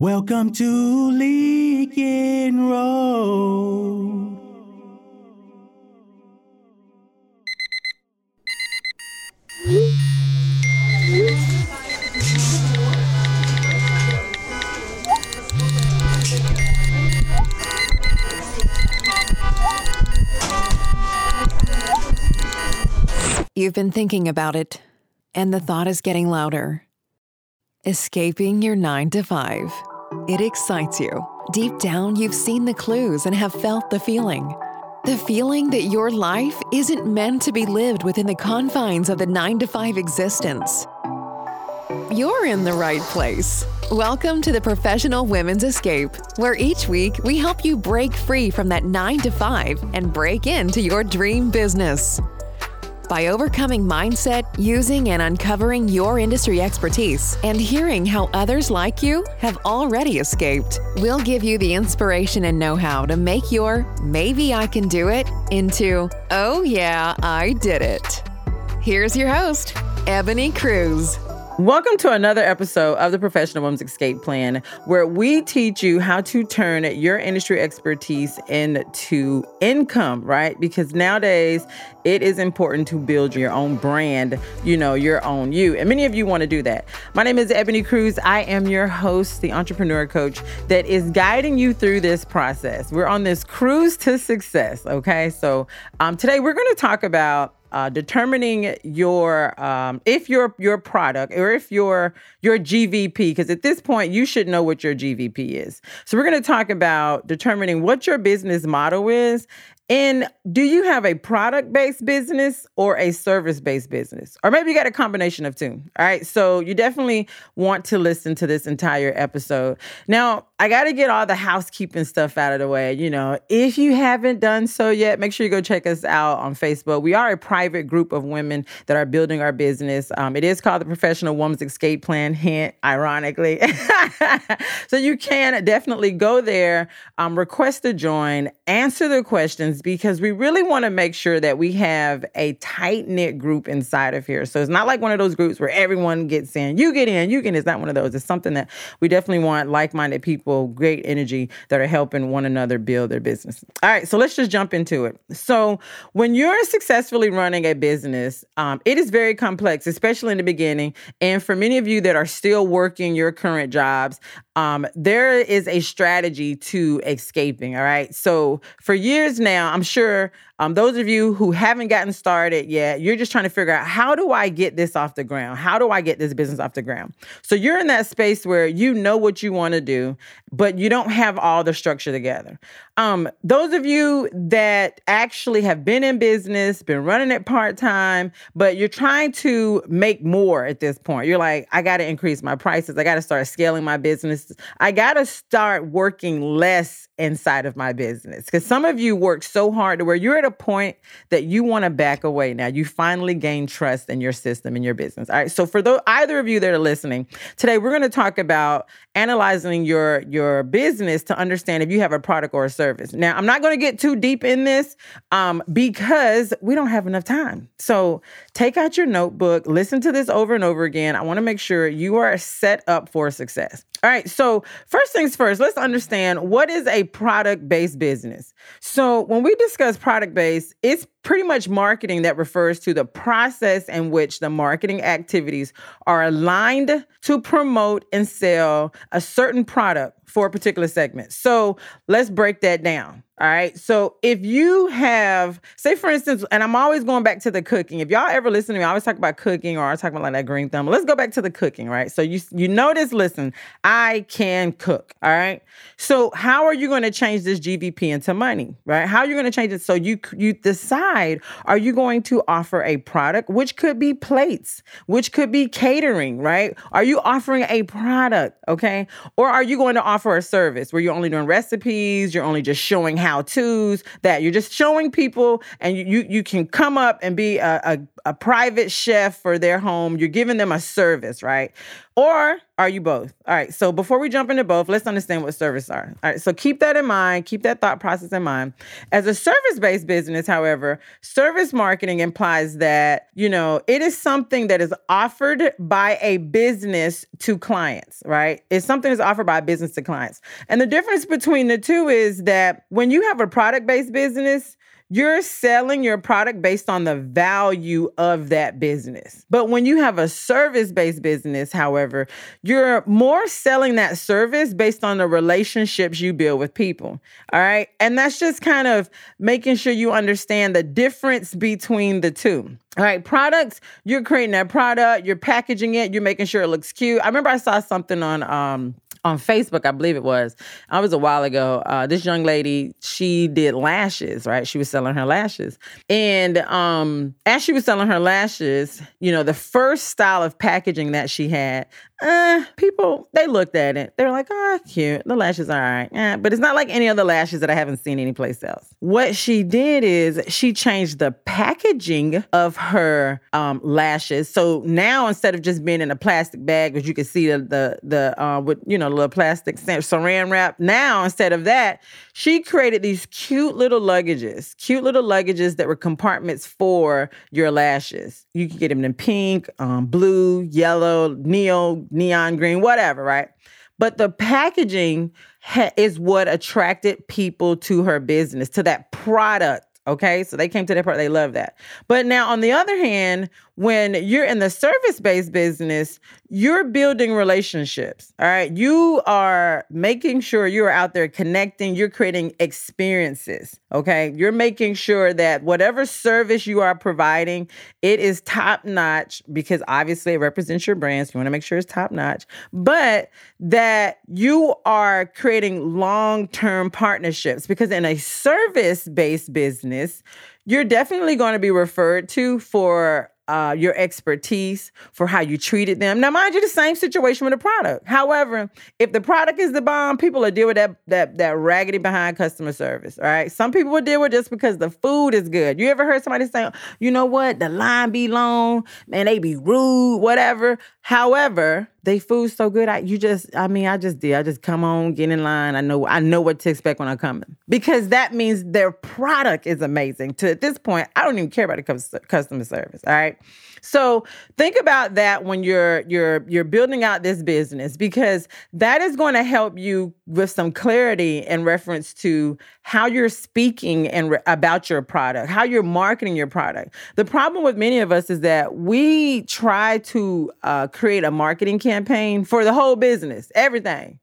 Welcome to Lincoln Road. You've been thinking about it, and the thought is getting louder. Escaping your 9 to 5. It excites you. Deep down, you've seen the clues and have felt the feeling. The feeling that your life isn't meant to be lived within the confines of the 9 to 5 existence. You're in the right place. Welcome to the Professional Women's Escape, where each week we help you break free from that 9 to 5 and break into your dream business. By overcoming mindset, using and uncovering your industry expertise, and hearing how others like you have already escaped, we'll give you the inspiration and know how to make your maybe I can do it into oh yeah, I did it. Here's your host, Ebone Cruz. Welcome to another episode of the Professional Women's Escape Plan, where we teach you how to turn your industry expertise into income, right? Because nowadays it is important to build your own brand, you know, your own you. And many of you want to do that. My name is Ebone Cruz. I am your host, the entrepreneur coach that is guiding you through this process. We're on this cruise to success, okay? So um, today we're going to talk about uh, determining your um, if your your product or if your your GVP because at this point you should know what your GVP is. So we're going to talk about determining what your business model is and do you have a product based business or a service based business? Or maybe you got a combination of two. All right. So you definitely want to listen to this entire episode. Now, I got to get all the housekeeping stuff out of the way. You know, if you haven't done so yet, make sure you go check us out on Facebook. We are a private group of women that are building our business. Um, it is called the Professional Woman's Escape Plan, hint, ironically. so you can definitely go there, um, request to join, answer the questions because we really want to make sure that we have a tight knit group inside of here. So it's not like one of those groups where everyone gets in, you get in, you get in. It's not one of those. It's something that we definitely want like minded people people, great energy that are helping one another build their business. All right, so let's just jump into it. So, when you're successfully running a business, um, it is very complex, especially in the beginning. And for many of you that are still working your current jobs, um, there is a strategy to escaping. All right. So for years now, I'm sure um, those of you who haven't gotten started yet, you're just trying to figure out how do I get this off the ground? How do I get this business off the ground? So you're in that space where you know what you want to do, but you don't have all the structure together. Um, those of you that actually have been in business, been running it part time, but you're trying to make more at this point. You're like, I got to increase my prices. I got to start scaling my business. I got to start working less inside of my business. Because some of you work so hard to where you're at a point that you want to back away now. You finally gain trust in your system in your business. All right. So for those either of you that are listening, today we're going to talk about analyzing your your business to understand if you have a product or a service. Now, I'm not going to get too deep in this um, because we don't have enough time. So take out your notebook, listen to this over and over again. I want to make sure you are set up for success. All right. So, first things first, let's understand what is a product based business. So, when we discuss product based, it's pretty much marketing that refers to the process in which the marketing activities are aligned to promote and sell a certain product for a particular segment. So, let's break that down. All right. So if you have, say for instance, and I'm always going back to the cooking. If y'all ever listen to me, I always talk about cooking or I talk about like that green thumb. Let's go back to the cooking, right? So you you notice, listen, I can cook. All right. So how are you going to change this GVP into money, right? How are you going to change it? So you you decide, are you going to offer a product, which could be plates, which could be catering, right? Are you offering a product, okay? Or are you going to offer a service where you're only doing recipes, you're only just showing how to's that you're just showing people and you you, you can come up and be a, a, a private chef for their home. You're giving them a service right Or are you both? All right. So before we jump into both, let's understand what service are. All right. So keep that in mind. Keep that thought process in mind. As a service based business, however, service marketing implies that, you know, it is something that is offered by a business to clients, right? It's something that's offered by a business to clients. And the difference between the two is that when you have a product based business, you're selling your product based on the value of that business. But when you have a service based business, however, you're more selling that service based on the relationships you build with people. All right. And that's just kind of making sure you understand the difference between the two. All right, products, you're creating that product, you're packaging it, you're making sure it looks cute. I remember I saw something on um on Facebook, I believe it was. I was a while ago. Uh, this young lady, she did lashes, right? She was selling her lashes, and um, as she was selling her lashes, you know, the first style of packaging that she had, uh, people they looked at it. They were like, "Oh, cute. The lashes are all right." Eh, but it's not like any other lashes that I haven't seen anyplace else. What she did is she changed the packaging of her um, lashes. So now instead of just being in a plastic bag, as you can see the the the uh, with you know little plastic saran wrap, now instead of that, she created these cute little luggages, cute little luggages that were compartments for your lashes. You could get them in pink, um, blue, yellow, neo neon green, whatever, right? But the packaging ha- is what attracted people to her business, to that product. Okay, so they came to that part, they love that. But now, on the other hand, when you're in the service based business, you're building relationships. All right. You are making sure you're out there connecting, you're creating experiences. Okay. You're making sure that whatever service you are providing, it is top notch because obviously it represents your brand. So you want to make sure it's top notch, but that you are creating long term partnerships because in a service based business, you're definitely going to be referred to for uh, your expertise for how you treated them. Now, mind you, the same situation with the product. However, if the product is the bomb, people will deal with that that that raggedy behind customer service. All right, some people will deal with just because the food is good. You ever heard somebody say, "You know what? The line be long, man. They be rude, whatever." However, they food so good. I you just I mean I just did. I just come on, get in line. I know I know what to expect when I come in because that means their product is amazing. To at this point, I don't even care about the customer service. All right. So think about that when you're you're you're building out this business because that is going to help you with some clarity in reference to how you're speaking and re- about your product, how you're marketing your product. The problem with many of us is that we try to uh, create a marketing campaign for the whole business, everything.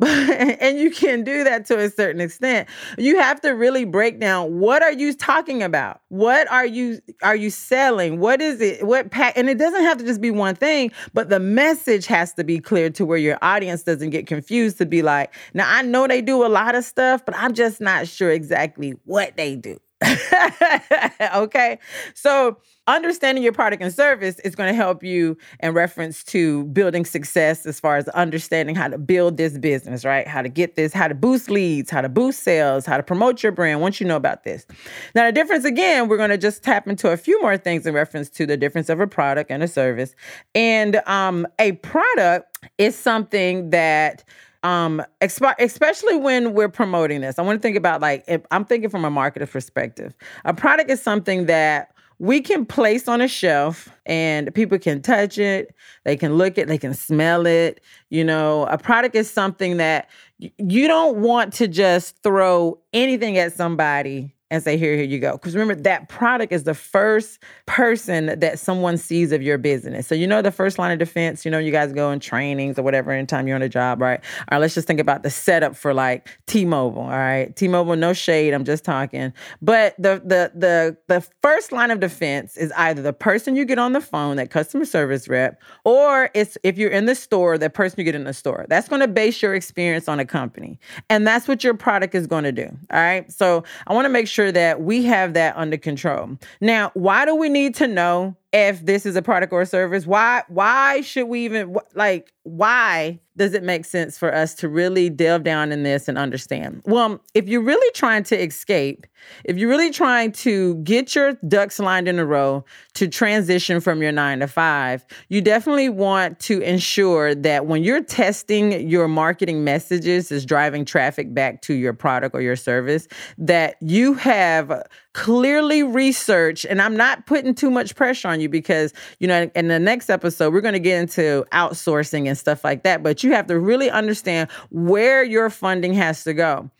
and you can do that to a certain extent. You have to really break down what are you talking about? What are you are you selling? What is it? What pack and it doesn't have to just be one thing but the message has to be clear to where your audience doesn't get confused to be like now i know they do a lot of stuff but i'm just not sure exactly what they do okay. So, understanding your product and service is going to help you in reference to building success as far as understanding how to build this business, right? How to get this, how to boost leads, how to boost sales, how to promote your brand once you know about this. Now, the difference again, we're going to just tap into a few more things in reference to the difference of a product and a service. And um, a product is something that um especially when we're promoting this i want to think about like i'm thinking from a marketer perspective. A product is something that we can place on a shelf and people can touch it they can look it they can smell it you know? A product is something that you don't want to just throw anything at somebody and say, here, here you go. Because remember, that product is the first person that someone sees of your business. So, you know, the first line of defense, you know, you guys go in trainings or whatever anytime you're on a job, right? All right, let's just think about the setup for like T-Mobile. All right. T-Mobile, no shade. I'm just talking. But the the the the first line of defense is either the person you get on the phone, that customer service rep, or it's if you're in the store, that person you get in the store. That's going to base your experience on a company. And that's what your product is going to do. All right. So I want to make sure sure that we have that under control. Now, why do we need to know if this is a product or a service? Why why should we even like why does it make sense for us to really delve down in this and understand? Well, um, if you're really trying to escape, if you're really trying to get your ducks lined in a row to transition from your nine to five, you definitely want to ensure that when you're testing your marketing messages is driving traffic back to your product or your service, that you have clearly researched. And I'm not putting too much pressure on you because, you know, in the next episode, we're going to get into outsourcing and stuff like that. But you have to really understand where your funding has to go.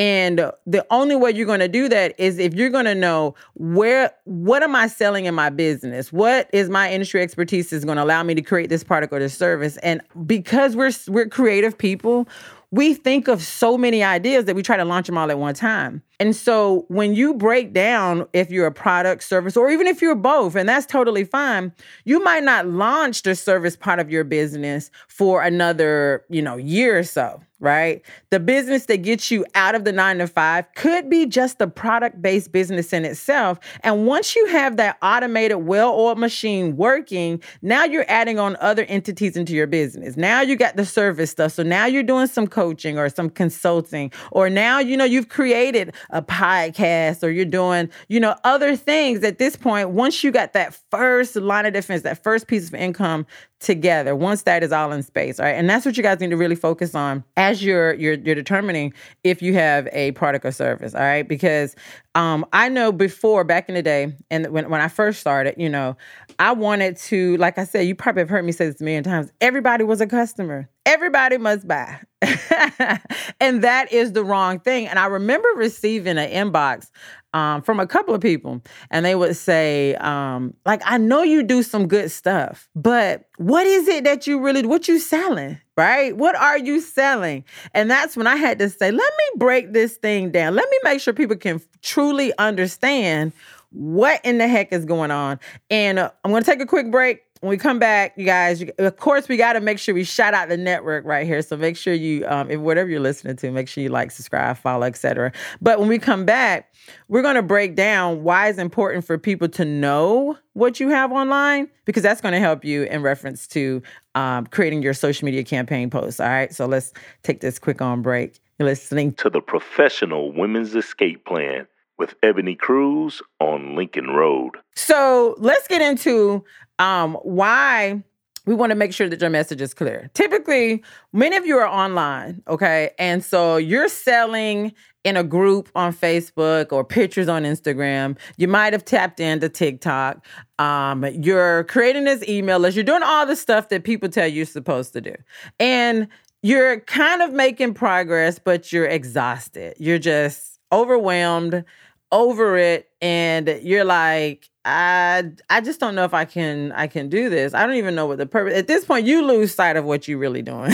And the only way you're going to do that is if you're going to know where what am I selling in my business? What is my industry expertise is going to allow me to create this product or this service? And because we're we're creative people, we think of so many ideas that we try to launch them all at one time. And so when you break down if you're a product, service, or even if you're both, and that's totally fine, you might not launch the service part of your business for another, you know, year or so right? The business that gets you out of the nine to five could be just a product based business in itself. And once you have that automated, well oiled machine working, now you're adding on other entities into your business. Now you got the service stuff. So now you're doing some coaching or some consulting, or now, you know, you've created a podcast or you're doing, you know, other things at this point. Once you got that first line of defense, that first piece of income together once that is all in space all right? And that's what you guys need to really focus on as you're you're you're determining if you have a product or service all right? Because um i know before back in the day and when, when i first started you know i wanted to like i said you probably have heard me say this a million times everybody was a customer. Everybody must buy. And that is the wrong thing. And i remember receiving an inbox um, from a couple of people, and they would say, um, like, I know you do some good stuff, but what is it that you really what you selling? Right? What are you selling? And that's when I had to say, let me break this thing down. Let me make sure people can truly understand what in the heck is going on. And uh, I'm going to take a quick break when we come back, you guys, of course, we got to make sure we shout out the network right here. So make sure you, um, if whatever you're listening to, make sure you like, subscribe, follow, etc. But when we come back, we're going to break down why it's important for people to know what you have online because that's going to help you in reference to um, creating your social media campaign posts. All right, so let's take this quick on break. You're listening to the Professional Women's Escape Plan with Ebone Cruz on Lincoln Road. So let's get into um, why we want to make sure that your message is clear. Typically, many of you are online, okay? And so you're selling in a group on Facebook or pictures on Instagram. You might have tapped into TikTok. Um, you're creating this email list. You're doing all the stuff that people tell you you're supposed to do. And you're kind of making progress, but you're exhausted. You're just overwhelmed, over it, and you're like, I I just don't know if I can I can do this. I don't even know what the purpose. At this point, you lose sight of what you're really doing.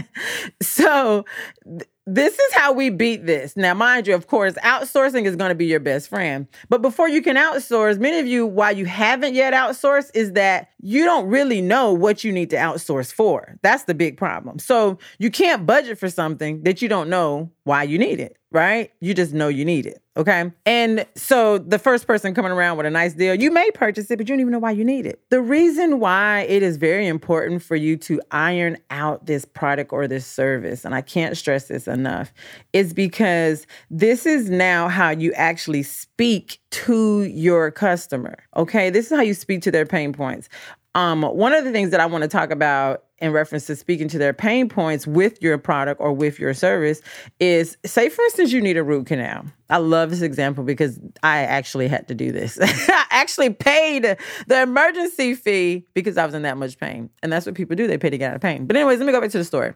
so th- this is how we beat this. Now, mind you, of course, outsourcing is going to be your best friend. But before you can outsource, many of you, why you haven't yet outsourced, is that you don't really know what you need to outsource for. That's the big problem. So you can't budget for something that you don't know why you need it, right? You just know you need it. Okay. And so the first person coming around with a nice deal, you may purchase it, but you don't even know why you need it. The reason why it is very important for you to iron out this product or this service, and I can't stress this enough, is because this is now how you actually speak to your customer. Okay. This is how you speak to their pain points. Um, one of the things that I want to talk about in reference to speaking to their pain points with your product or with your service is say for instance you need a root canal. I love this example because i actually had to do this. I actually paid the emergency fee because i was in that much pain and that's what people do they pay to get out of pain. But anyways let me go back to the story.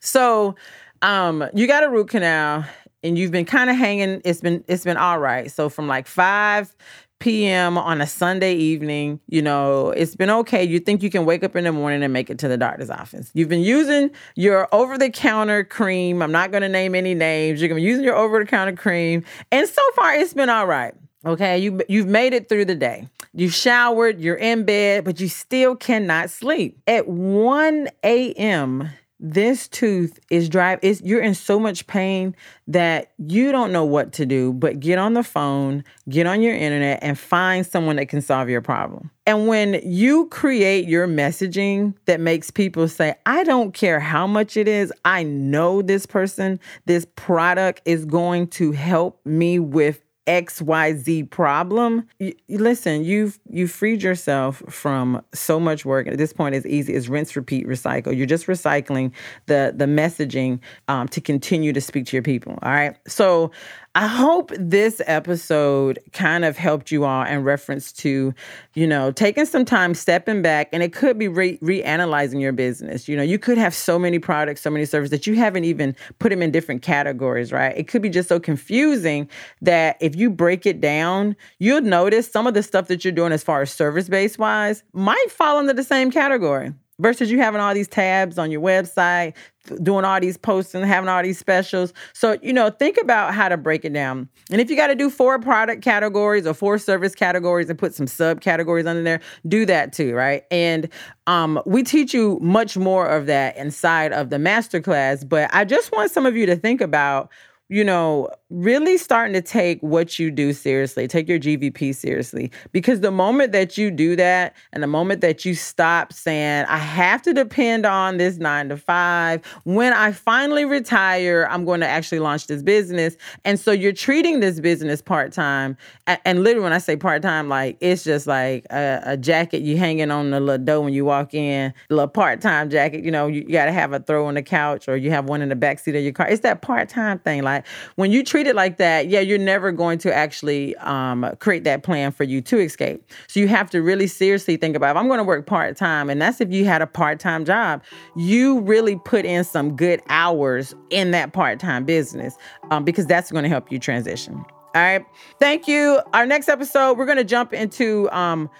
So um, you got a root canal and you've been kind of hanging it's been it's been all right. So from like 5 p.m. on a Sunday evening, you know, it's been okay. You think you can wake up in the morning and make it to the doctor's office. You've been using your over the counter cream. I'm not going to name any names. You're going to be using your over the counter cream. And so far, it's been all right. Okay, you you've made it through the day. You showered, you're in bed, but you still cannot sleep. At 1 a.m., this tooth is drive is you're in so much pain that you don't know what to do but get on the phone get on your internet and find someone that can solve your problem. And when you create your messaging that makes people say i don't care how much it is i know this person this product is going to help me with XYZ problem, listen, you've you freed yourself from so much work. At this point, it's easy. It's rinse, repeat, recycle. You're just recycling the the messaging um, to continue to speak to your people. All right. So I hope this episode kind of helped you all in reference to, you know, taking some time, stepping back, and it could be re- reanalyzing your business. You know, you could have so many products, so many services that you haven't even put them in different categories, right? It could be just so confusing that if you break it down, you'll notice some of the stuff that you're doing as far as service based wise might fall under the same category versus you having all these tabs on your website, doing all these posts and having all these specials. So, you know, think about how to break it down. And if you got to do four product categories or four service categories and put some subcategories under there, do that too, right? And um, we teach you much more of that inside of the masterclass, but I just want some of you to think about you know, really starting to take what you do seriously, take your GVP seriously. Because the moment that you do that and the moment that you stop saying, I have to depend on this nine to five, when I finally retire, I'm going to actually launch this business. And so you're treating this business part time. And, literally, when I say part time, like it's just like a, a, jacket you hanging on the little door when you walk in, a little part time jacket. You know, you, you got to have a throw on the couch or you have one in the back seat of your car. It's that part time thing. Like, when you treat it like that, yeah, you're never going to actually um, create that plan for you to escape. So you have to really seriously think about if I'm going to work part time, and that's if you had a part time job, you really put in some good hours in that part time business um, because that's going to help you transition. All right. Thank you. Our next episode, we're going to jump into um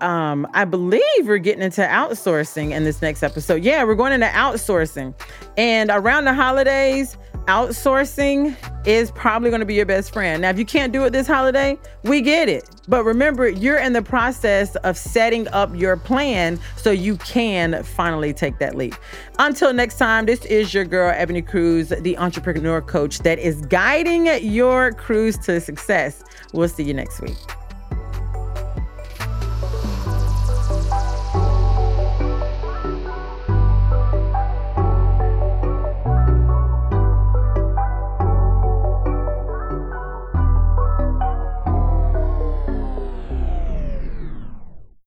um I believe we're getting into outsourcing in this next episode. Yeah, we're going into outsourcing. And around the holidays, outsourcing is probably going to be your best friend. Now, if you can't do it this holiday, we get it. But remember, you're in the process of setting up your plan so you can finally take that leap. Until next time, this is your girl, Ebone Cruz, the entrepreneur coach that is guiding your cruise to success. We'll see you next week.